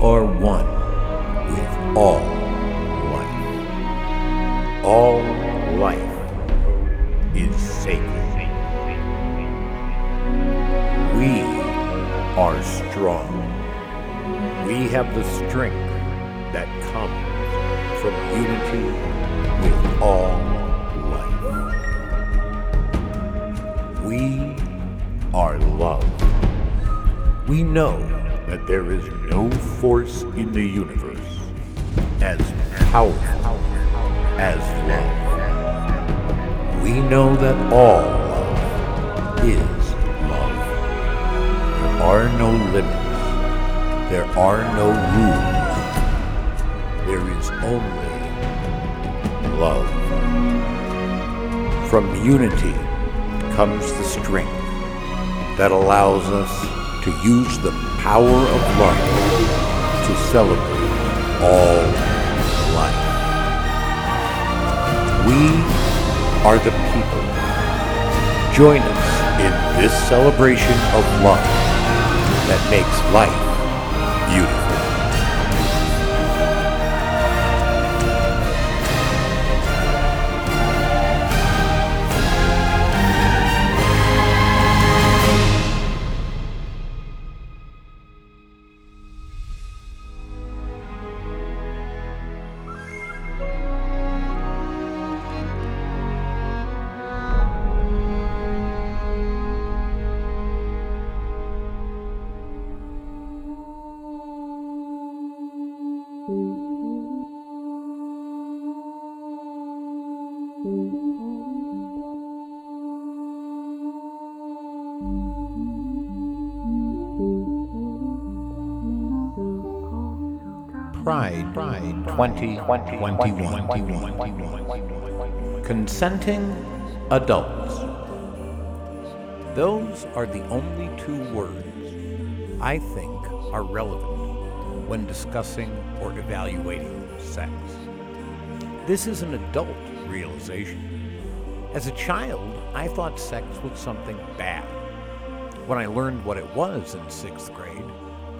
are one with all life. All life is sacred. We are strong. We have the strength that comes from unity with all life. We are love. We know that there is no force in the universe as powerful as love. We know that all love is love. There are no limits. There are no rules. There is only love. From unity comes the strength that allows us to use the power of love to celebrate all life. We are the people. Join us in this celebration of love that makes life Pride, Pride 2021. Consenting adults. Those are the only two words I think are relevant when discussing or evaluating sex. This is an adult realization. As a child, I thought sex was something bad. When I learned what it was in sixth grade,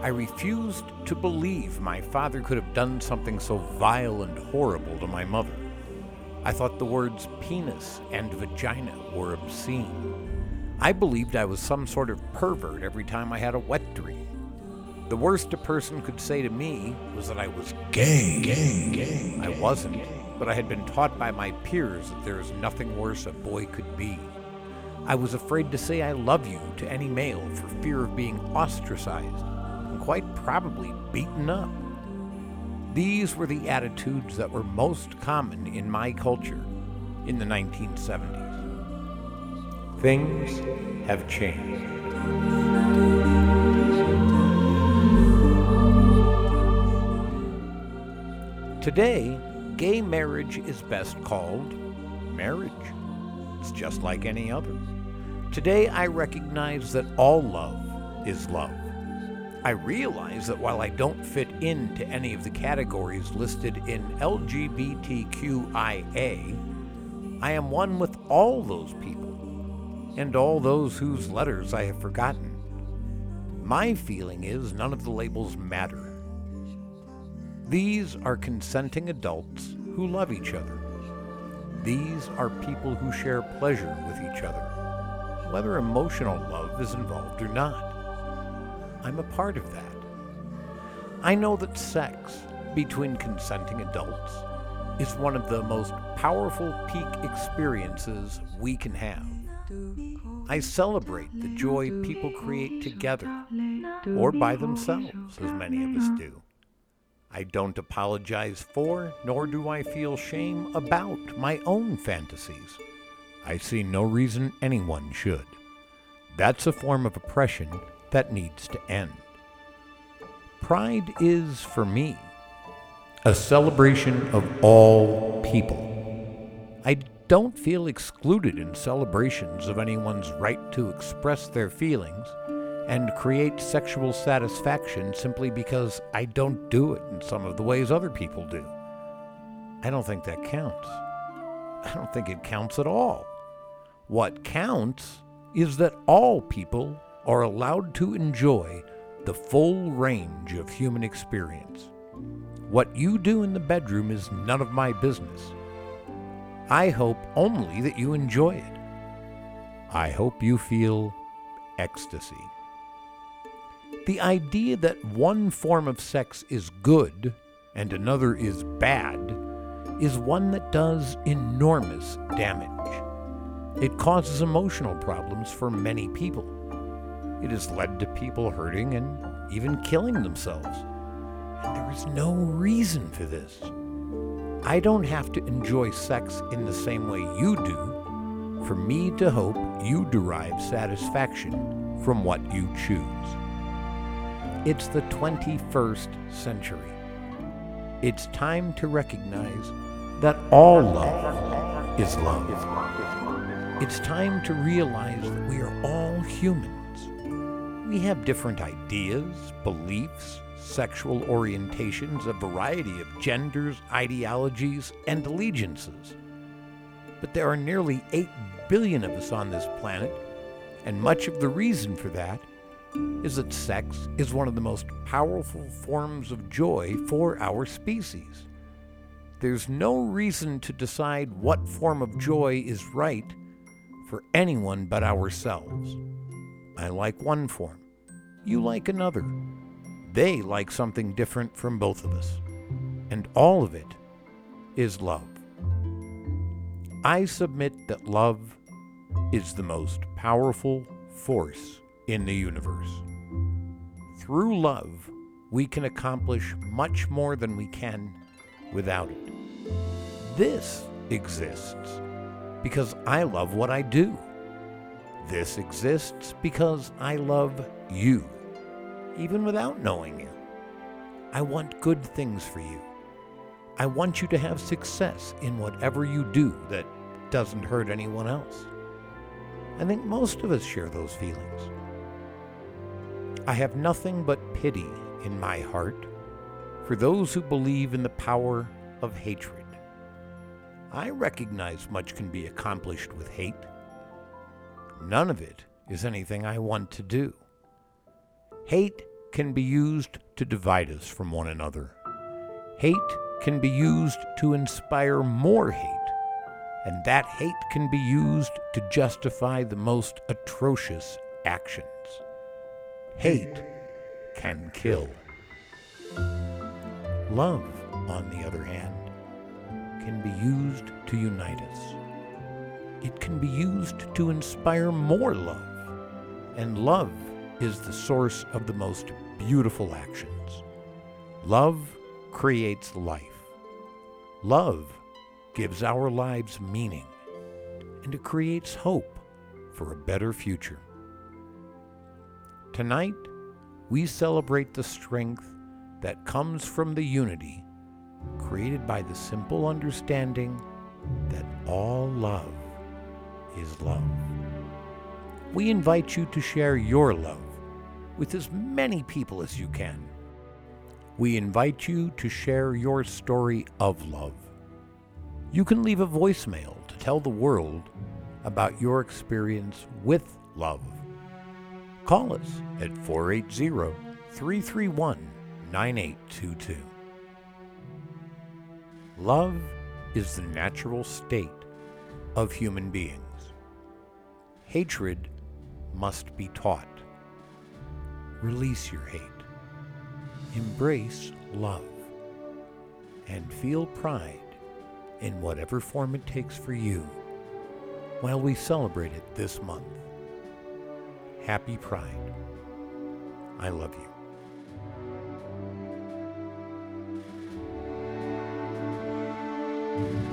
I refused to believe my father could have done something so vile and horrible to my mother. I thought the words penis and vagina were obscene. I believed I was some sort of pervert every time I had a wet dream. The worst a person could say to me was that I was gay. Gay, gay. I wasn't, but I had been taught by my peers that there is nothing worse a boy could be. I was afraid to say I love you to any male for fear of being ostracized and quite probably beaten up. These were the attitudes that were most common in my culture in the 1970s. Things have changed. Today, gay marriage is best called marriage. It's just like any other. Today, I recognize that all love is love. I realize that while I don't fit into any of the categories listed in LGBTQIA, I am one with all those people and all those whose letters I have forgotten. My feeling is none of the labels matter. These are consenting adults who love each other. These are people who share pleasure with each other, whether emotional love is involved or not. I'm a part of that. I know that sex between consenting adults is one of the most powerful peak experiences we can have. I celebrate the joy people create together or by themselves, as many of us do. I don't apologize for, nor do I feel shame about my own fantasies. I see no reason anyone should. That's a form of oppression that needs to end. Pride is, for me, a celebration of all people. I don't feel excluded in celebrations of anyone's right to express their feelings and create sexual satisfaction simply because I don't do it in some of the ways other people do. I don't think that counts. I don't think it counts at all. What counts is that all people are allowed to enjoy the full range of human experience. What you do in the bedroom is none of my business. I hope only that you enjoy it. I hope you feel ecstasy. The idea that one form of sex is good and another is bad is one that does enormous damage. It causes emotional problems for many people. It has led to people hurting and even killing themselves. And there is no reason for this. I don't have to enjoy sex in the same way you do for me to hope you derive satisfaction from what you choose. It's the 21st century. It's time to recognize that all love is love. It's time to realize that we are all humans. We have different ideas, beliefs, sexual orientations, a variety of genders, ideologies, and allegiances. But there are nearly 8 billion of us on this planet, and much of the reason for that is that sex is one of the most powerful forms of joy for our species. There's no reason to decide what form of joy is right for anyone but ourselves. I like one form. You like another. They like something different from both of us. And all of it is love. I submit that love is the most powerful force in the universe. Through love, we can accomplish much more than we can without it. This exists because I love what I do. This exists because I love you, even without knowing you. I want good things for you. I want you to have success in whatever you do that doesn't hurt anyone else. I think most of us share those feelings. I have nothing but pity in my heart for those who believe in the power of hatred. I recognize much can be accomplished with hate. None of it is anything I want to do. Hate can be used to divide us from one another. Hate can be used to inspire more hate. And that hate can be used to justify the most atrocious actions. Hate can kill. Love, on the other hand, can be used to unite us. It can be used to inspire more love. And love is the source of the most beautiful actions. Love creates life. Love gives our lives meaning. And it creates hope for a better future. Tonight, we celebrate the strength that comes from the unity created by the simple understanding that all love is love. We invite you to share your love with as many people as you can. We invite you to share your story of love. You can leave a voicemail to tell the world about your experience with love. Call us at 480 331 9822. Love is the natural state of human beings. Hatred must be taught. Release your hate. Embrace love. And feel pride in whatever form it takes for you while we celebrate it this month happy pride. I love you. you.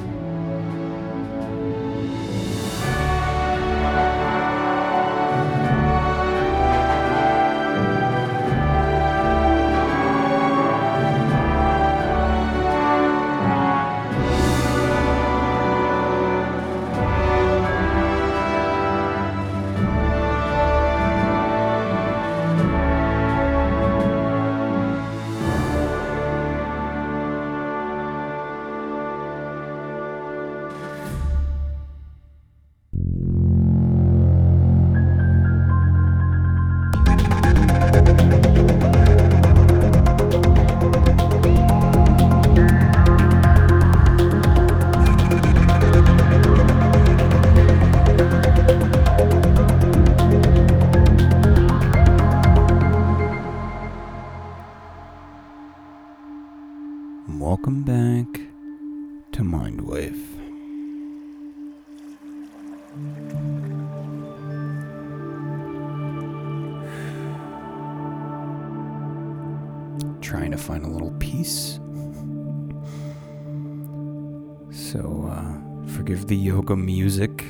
Yoga music.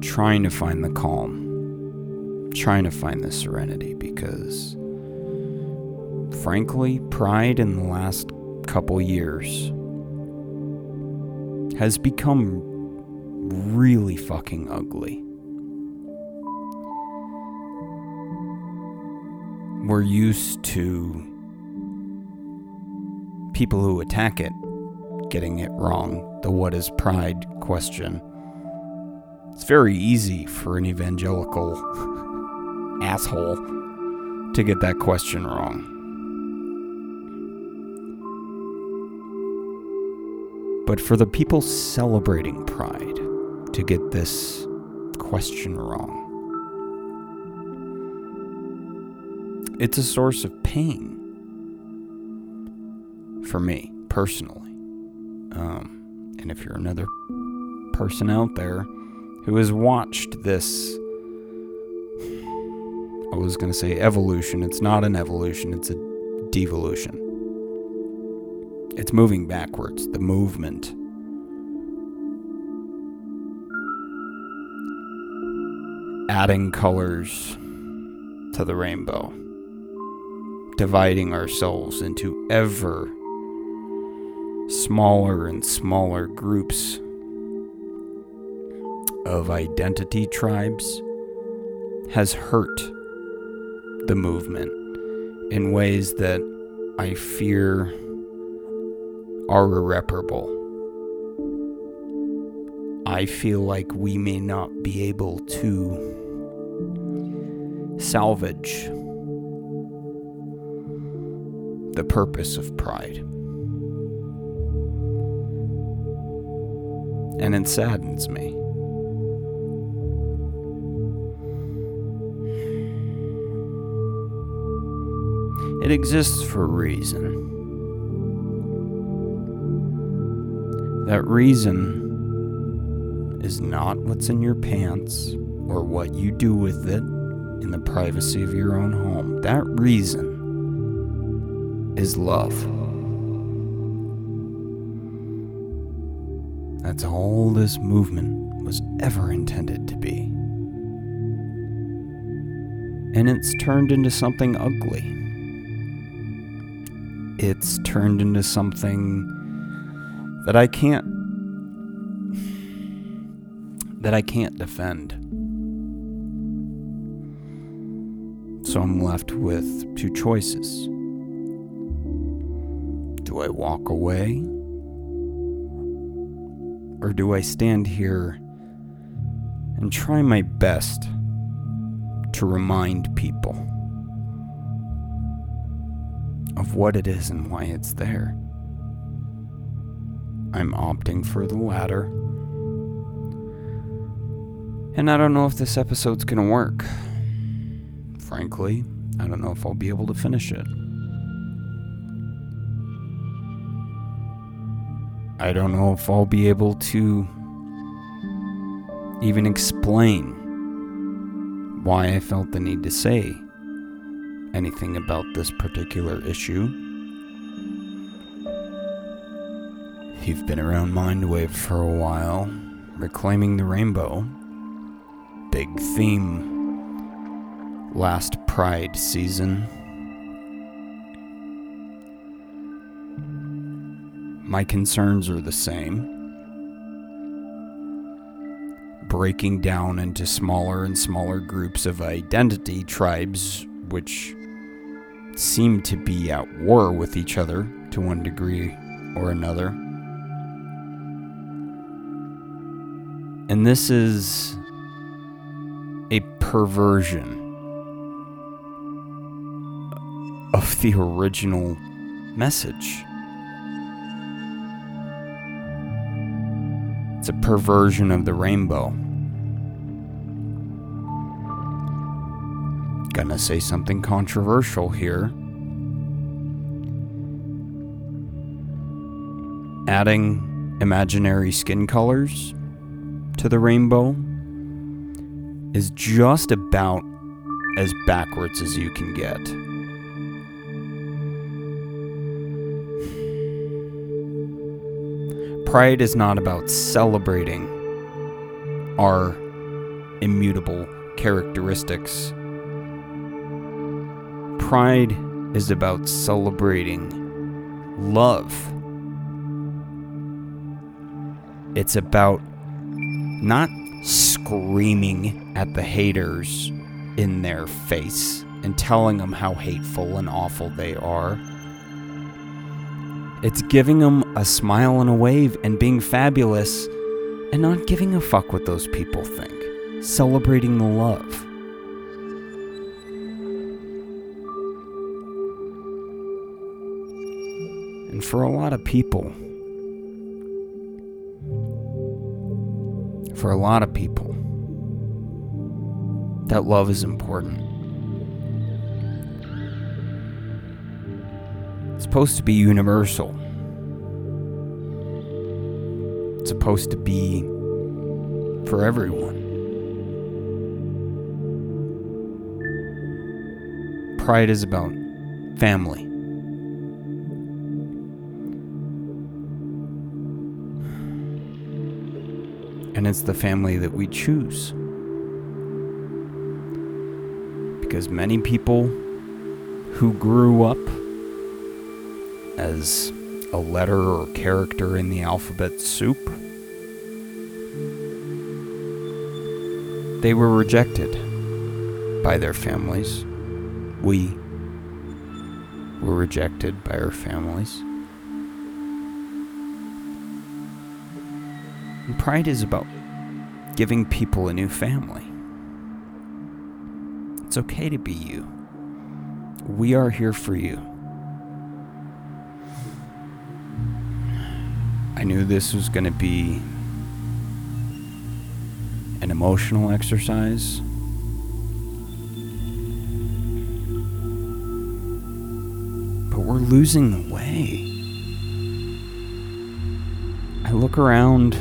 Trying to find the calm. Trying to find the serenity because frankly, pride in the last couple years has become really fucking ugly. We're used to people who attack it getting it wrong, the what is pride question. It's very easy for an evangelical asshole to get that question wrong. But for the people celebrating Pride to get this question wrong, it's a source of pain for me personally. Um, and if you're another person out there who has watched this, I was going to say evolution, it's not an evolution, it's a devolution. It's moving backwards, the movement. Adding colors to the rainbow, dividing ourselves into ever smaller and smaller groups of identity tribes has hurt the movement in ways that I fear are irreparable. I feel like we may not be able to salvage the purpose of pride. And it saddens me. It exists for a reason. That reason is not what's in your pants or what you do with it in the privacy of your own home. That reason is love. That's all this movement was ever intended to be. And it's turned into something ugly. It's turned into something that I can't that I can't defend. So I'm left with two choices. Do I walk away? Or do I stand here and try my best to remind people of what it is and why it's there? I'm opting for the latter. And I don't know if this episode's gonna work. Frankly, I don't know if I'll be able to finish it. I don't know if I'll be able to even explain why I felt the need to say anything about this particular issue. You've been around Mindwave for a while, reclaiming the rainbow. Big theme last Pride season. My concerns are the same. Breaking down into smaller and smaller groups of identity tribes, which seem to be at war with each other to one degree or another. And this is a perversion of the original message. It's a perversion of the rainbow. Gonna say something controversial here. Adding imaginary skin colors to the rainbow is just about as backwards as you can get. Pride is not about celebrating our immutable characteristics. Pride is about celebrating love. It's about not screaming at the haters in their face and telling them how hateful and awful they are. It's giving them a smile and a wave and being fabulous and not giving a fuck what those people think. Celebrating the love. And for a lot of people, for a lot of people, that love is important. Supposed to be universal. It's supposed to be for everyone. Pride is about family. And it's the family that we choose. Because many people who grew up as a letter or character in the alphabet soup, they were rejected by their families. We were rejected by our families. And pride is about giving people a new family. It's okay to be you. We are here for you. I knew this was going to be an emotional exercise. But we're losing the way. I look around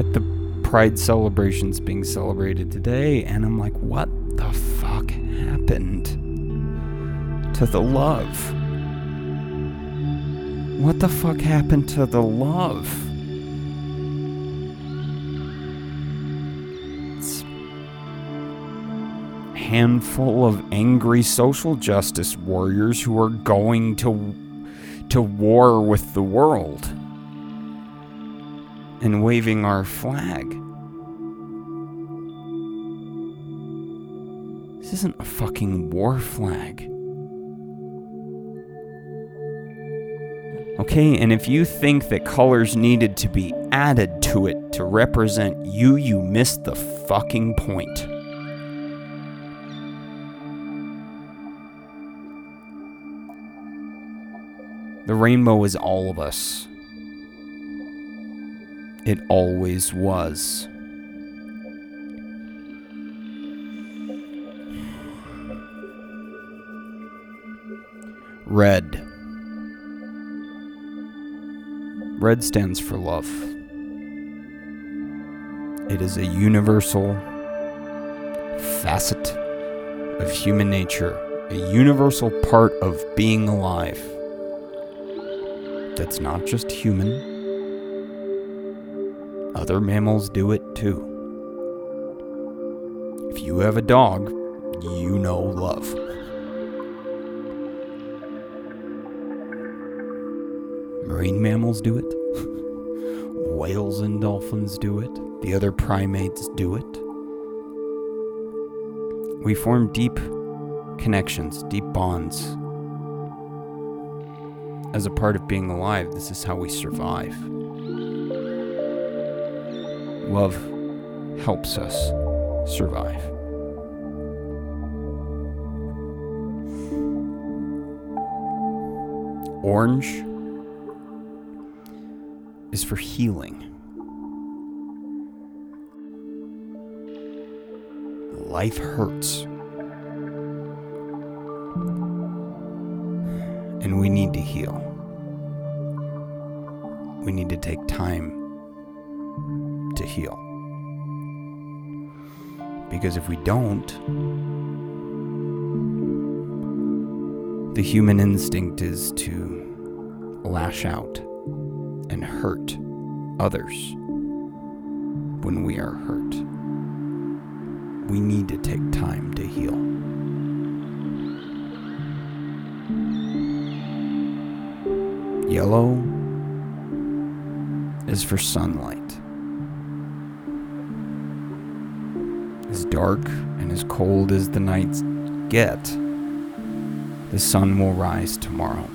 at the pride celebrations being celebrated today and I'm like, what the fuck happened to the love? What the fuck happened to the love? It's a handful of angry social justice warriors who are going to to war with the world and waving our flag. This isn't a fucking war flag. Okay, and if you think that colors needed to be added to it to represent you, you missed the fucking point. The rainbow is all of us. It always was. Red. Red stands for love. It is a universal facet of human nature, a universal part of being alive. That's not just human, other mammals do it too. If you have a dog, you know love. Marine mammals do it. Whales and dolphins do it. The other primates do it. We form deep connections, deep bonds. As a part of being alive, this is how we survive. Love helps us survive. Orange is for healing. Life hurts. And we need to heal. we need to take time to heal. Because if we don't, the human instinct is to lash out and hurt others when we are hurt. We need to take time to heal. Yellow is for sunlight. As dark and as cold as the nights get, the sun will rise tomorrow.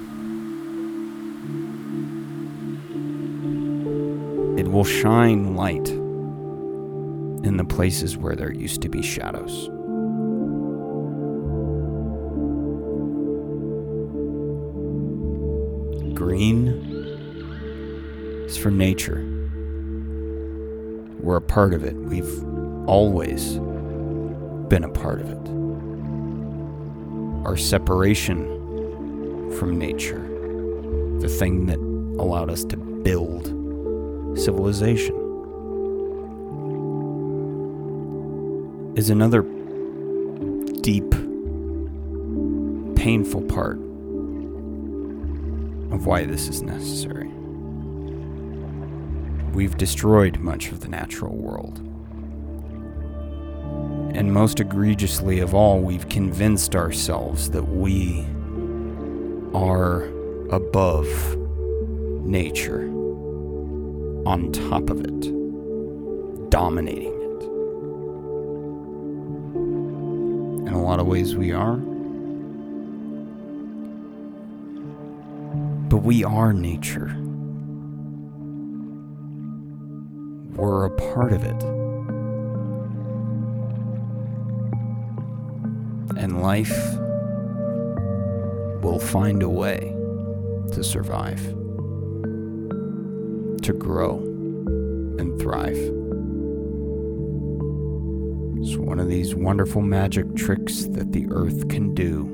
Will shine light in the places where there used to be shadows. Green is for nature. We're a part of it. We've always been a part of it. Our separation from nature, the thing that allowed us to build civilization, is another deep, painful part of why this is necessary. We've destroyed much of the natural world. And most egregiously of all, we've convinced ourselves that we are above nature, on top of it, dominating it. In a lot of ways, we are. But we are nature. We're a part of it. And life will find a way to survive, to grow, and thrive. It's one of these wonderful magic tricks that the earth can do.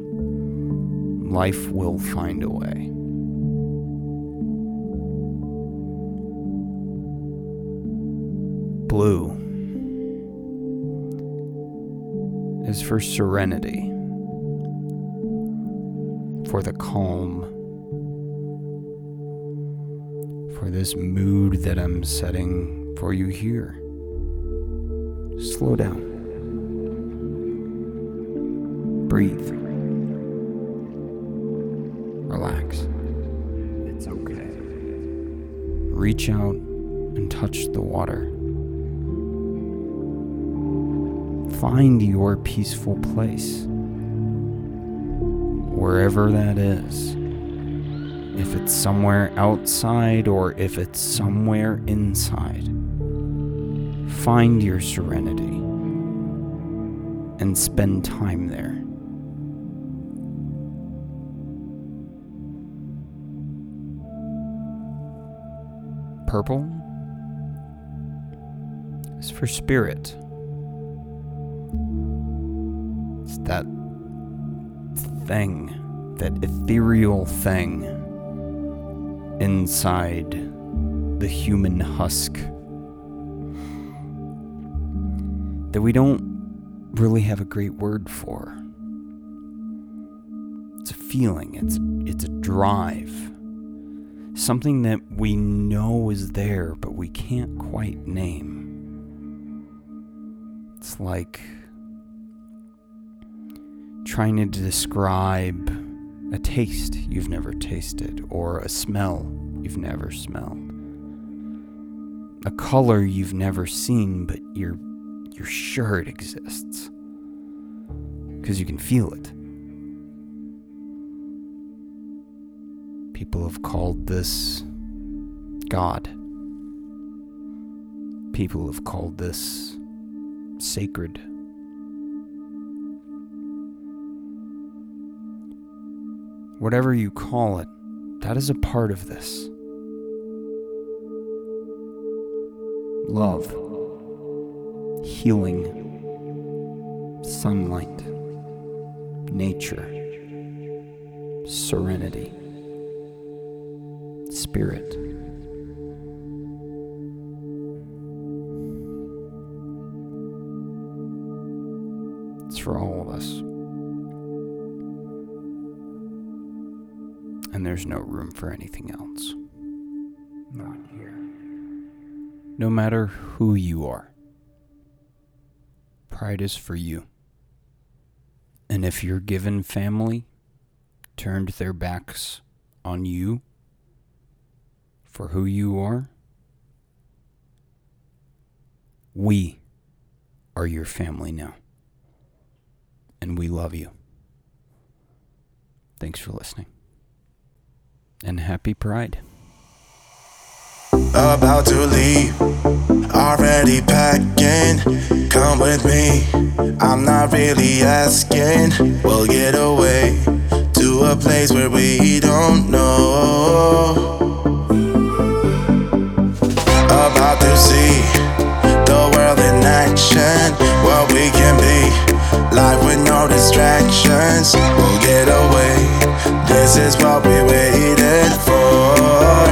Life will find a way. Blue is for serenity, for the calm, for this mood that I'm setting for you here. Slow down. Breathe. Relax. It's okay. Reach out and touch the water. Find your peaceful place. Wherever that is. If it's somewhere outside or if it's somewhere inside. Find your serenity and spend time there. Purple is for spirit. It's that thing, that ethereal thing inside the human husk that we don't really have a great word for. It's a feeling, it's it's a drive. Something that we know is there but we can't quite name. It's like trying to describe a taste you've never tasted or a smell you've never smelled. A color you've never seen but you're you're sure it exists because you can feel it. People have called this God. People have called this sacred. whatever you call it, that is a part of this. Love, healing, sunlight, nature, serenity, spirit. It's for all. And there's no room for anything else. Not here. No matter who you are, pride is for you. And if your given family turned their backs on you for who you are, we are your family now. And we love you. Thanks for listening. And happy Pride. about to leave. Already packing, come with me. I'm not really asking. We'll get away to a place where we don't know. About to see no distractions, we'll get away. This is what we waited for.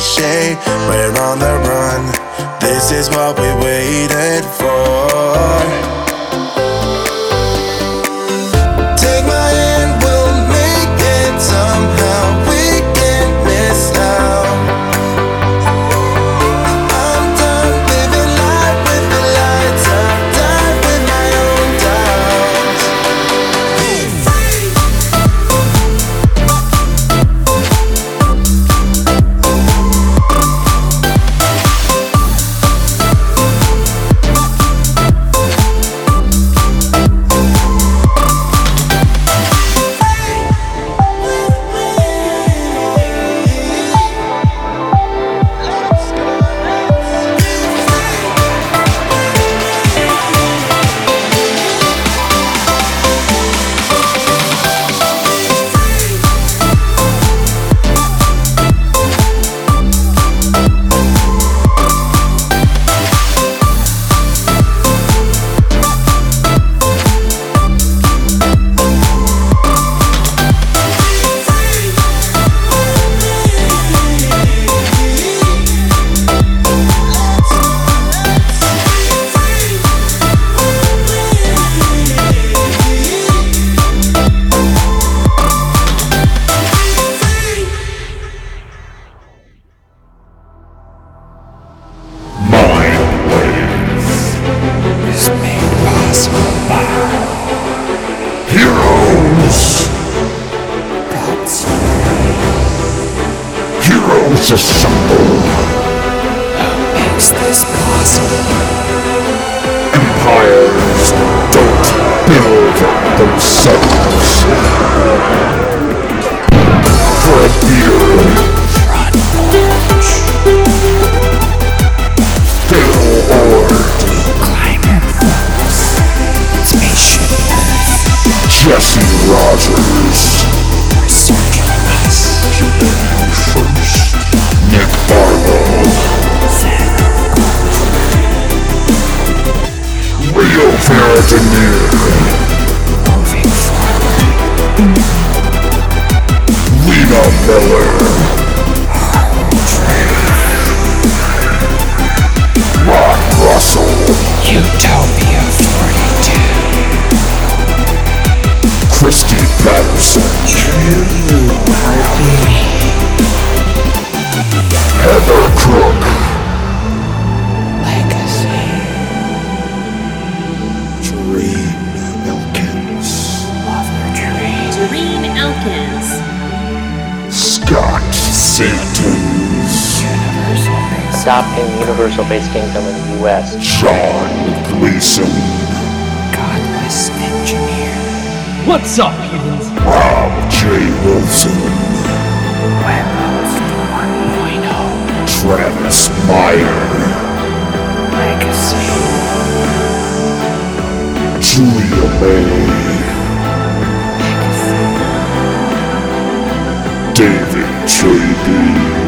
Cliche, we're on the run. This is what we waited for. This adopting Universal Base Kingdom in the US. Sean Gleason, Godless engineer. What's up, heathens? Rob J. Wilson, Web of 1.0. Travis Meyer, Legacy. Julia May, David J.B.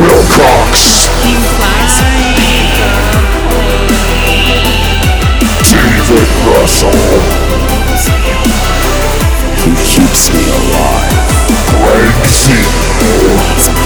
Wilcox, David Russell, He keeps me alive. Greg Zeno,